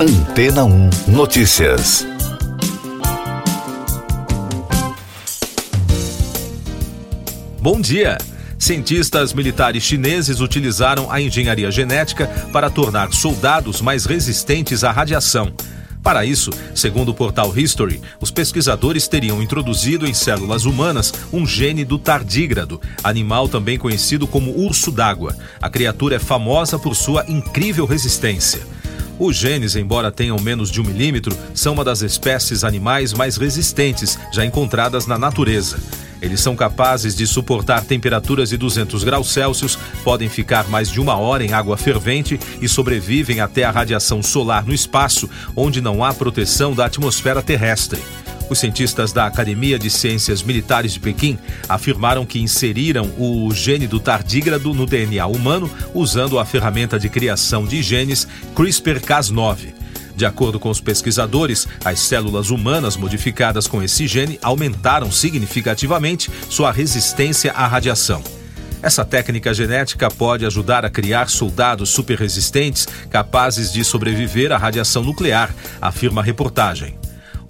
Antena 1 Notícias. Bom dia! Cientistas militares chineses utilizaram a engenharia genética para tornar soldados mais resistentes à radiação. Para isso, segundo o portal History, os pesquisadores teriam introduzido em células humanas um gene do tardígrado, animal também conhecido como urso d'água. A criatura é famosa por sua incrível resistência. Os genes, embora tenham menos de um milímetro, são uma das espécies animais mais resistentes já encontradas na natureza. Eles são capazes de suportar temperaturas de 200 graus Celsius, podem ficar mais de uma hora em água fervente e sobrevivem até a radiação solar no espaço, onde não há proteção da atmosfera terrestre. Os cientistas da Academia de Ciências Militares de Pequim afirmaram que inseriram o gene do tardígrado no DNA humano usando a ferramenta de criação de genes CRISPR-Cas9. De acordo com os pesquisadores, as células humanas modificadas com esse gene aumentaram significativamente sua resistência à radiação. Essa técnica genética pode ajudar a criar soldados superresistentes capazes de sobreviver à radiação nuclear, afirma a reportagem.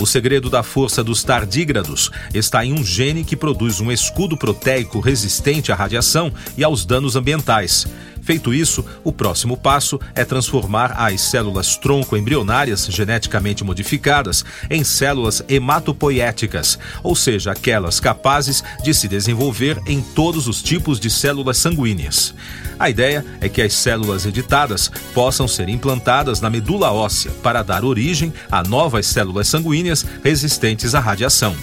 O segredo da força dos tardígrados está em um gene que produz um escudo proteico resistente à radiação e aos danos ambientais. Feito isso, o próximo passo é transformar as células tronco embrionárias geneticamente modificadas em células hematopoéticas, ou seja, aquelas capazes de se desenvolver em todos os tipos de células sanguíneas. A ideia é que as células editadas possam ser implantadas na medula óssea para dar origem a novas células sanguíneas resistentes à radiação.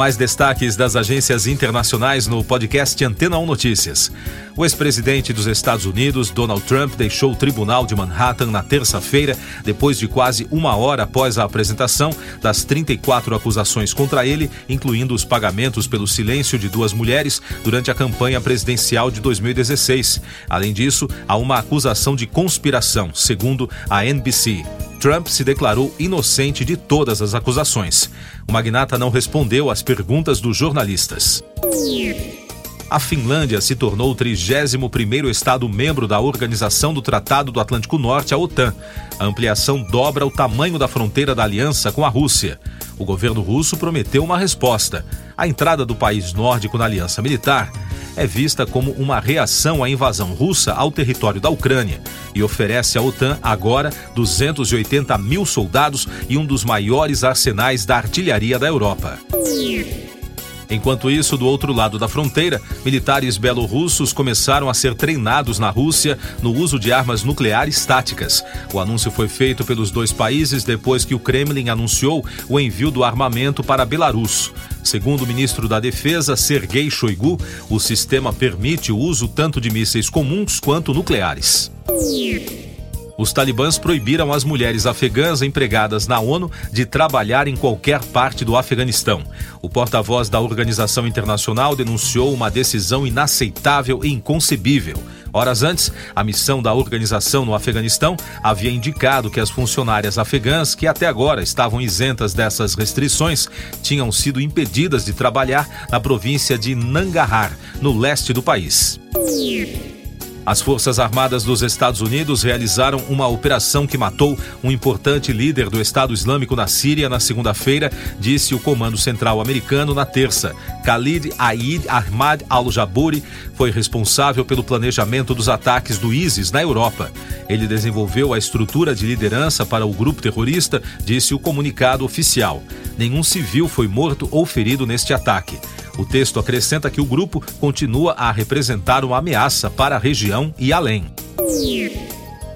Mais destaques das agências internacionais no podcast Antena 1 Notícias. O ex-presidente dos Estados Unidos, Donald Trump, deixou o tribunal de Manhattan na terça-feira, depois de quase uma hora após a apresentação das 34 acusações contra ele, incluindo os pagamentos pelo silêncio de duas mulheres durante a campanha presidencial de 2016. Além disso, há uma acusação de conspiração, segundo a NBC. Trump se declarou inocente de todas as acusações. O magnata não respondeu às perguntas dos jornalistas. A Finlândia se tornou o 31º estado membro da Organização do Tratado do Atlântico Norte, a OTAN. A ampliação dobra o tamanho da fronteira da aliança com a Rússia. O governo russo prometeu uma resposta. A entrada do país nórdico na aliança militar é vista como uma reação à invasão russa ao território da Ucrânia e oferece à OTAN agora 280 mil soldados e um dos maiores arsenais da artilharia da Europa. Enquanto isso, do outro lado da fronteira, militares belorussos começaram a ser treinados na Rússia no uso de armas nucleares táticas. O anúncio foi feito pelos dois países depois que o Kremlin anunciou o envio do armamento para Belarus. Segundo o ministro da Defesa, Sergei Shoigu, o sistema permite o uso tanto de mísseis comuns quanto nucleares os talibãs proibiram as mulheres afegãs empregadas na ONU de trabalhar em qualquer parte do Afeganistão. O porta-voz da organização internacional denunciou uma decisão inaceitável e inconcebível. Horas antes, a missão da organização no Afeganistão havia indicado que as funcionárias afegãs, que até agora estavam isentas dessas restrições, tinham sido impedidas de trabalhar na província de Nangarhar, no leste do país. As Forças Armadas dos Estados Unidos realizaram uma operação que matou um importante líder do Estado Islâmico na Síria na segunda-feira, disse o Comando Central americano na terça. Khalid Aid Ahmad al-Jabouri foi responsável pelo planejamento dos ataques do ISIS na Europa. Ele desenvolveu a estrutura de liderança para o grupo terrorista, disse o comunicado oficial. Nenhum civil foi morto ou ferido neste ataque. O texto acrescenta que o grupo continua a representar uma ameaça para a região e além.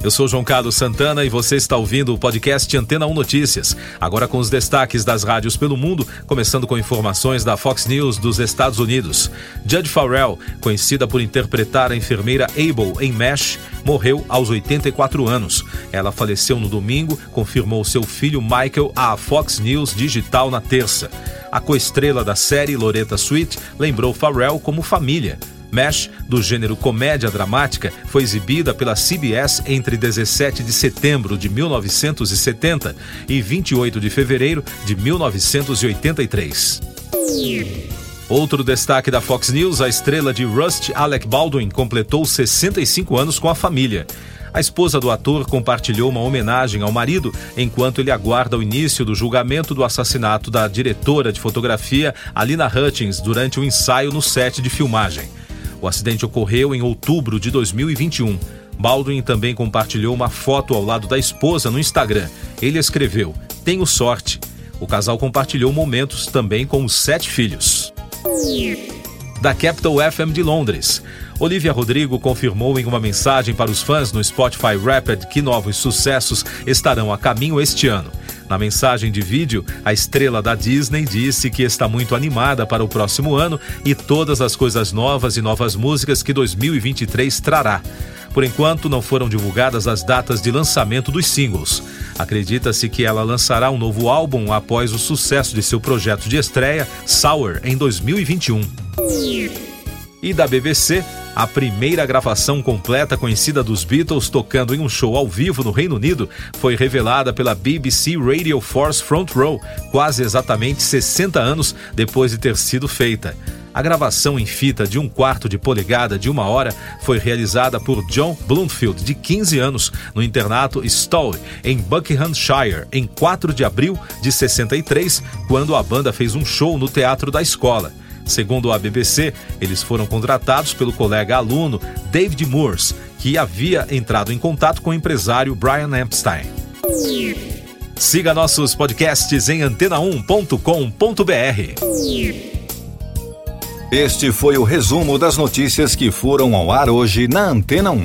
Eu sou João Carlos Santana e você está ouvindo o podcast Antena 1 Notícias. Agora com os destaques das rádios pelo mundo, começando com informações da Fox News dos Estados Unidos. Judge Farrell, conhecida por interpretar a enfermeira Abel em MASH, morreu aos 84 anos. Ela faleceu no domingo, confirmou seu filho Michael à Fox News Digital na terça. A coestrela da série, Loretta Sweet, lembrou Farrell como família. MASH, do gênero comédia dramática, foi exibida pela CBS entre 17 de setembro de 1970 e 28 de fevereiro de 1983. Outro destaque da Fox News, a estrela de Rust, Alec Baldwin, completou 65 anos com a família. A esposa do ator compartilhou uma homenagem ao marido enquanto ele aguarda o início do julgamento do assassinato da diretora de fotografia Alina Hutchins durante um ensaio no set de filmagem. O acidente ocorreu em outubro de 2021. Baldwin também compartilhou uma foto ao lado da esposa no Instagram. Ele escreveu: Tenho sorte. O casal compartilhou momentos também com os sete filhos. Da Capital FM de Londres. Olivia Rodrigo confirmou em uma mensagem para os fãs no Spotify Rapid que novos sucessos estarão a caminho este ano. Na mensagem de vídeo, a estrela da Disney disse que está muito animada para o próximo ano e todas as coisas novas e novas músicas que 2023 trará. Por enquanto, não foram divulgadas as datas de lançamento dos singles. Acredita-se que ela lançará um novo álbum após o sucesso de seu projeto de estreia, Sour, em 2021. E da BBC, a primeira gravação completa conhecida dos Beatles tocando em um show ao vivo no Reino Unido foi revelada pela BBC Radio Force Front Row, quase exatamente 60 anos depois de ter sido feita. A gravação em fita de um quarto de polegada de uma hora foi realizada por John Bloomfield, de 15 anos, no internato Stowe, em Buckinghamshire, em 4 de abril de 63, quando a banda fez um show no teatro da escola. Segundo a BBC, eles foram contratados pelo colega aluno David Moores, que havia entrado em contato com o empresário Brian Epstein. Siga nossos podcasts em antena1.com.br. Este foi o resumo das notícias que foram ao ar hoje na Antena 1.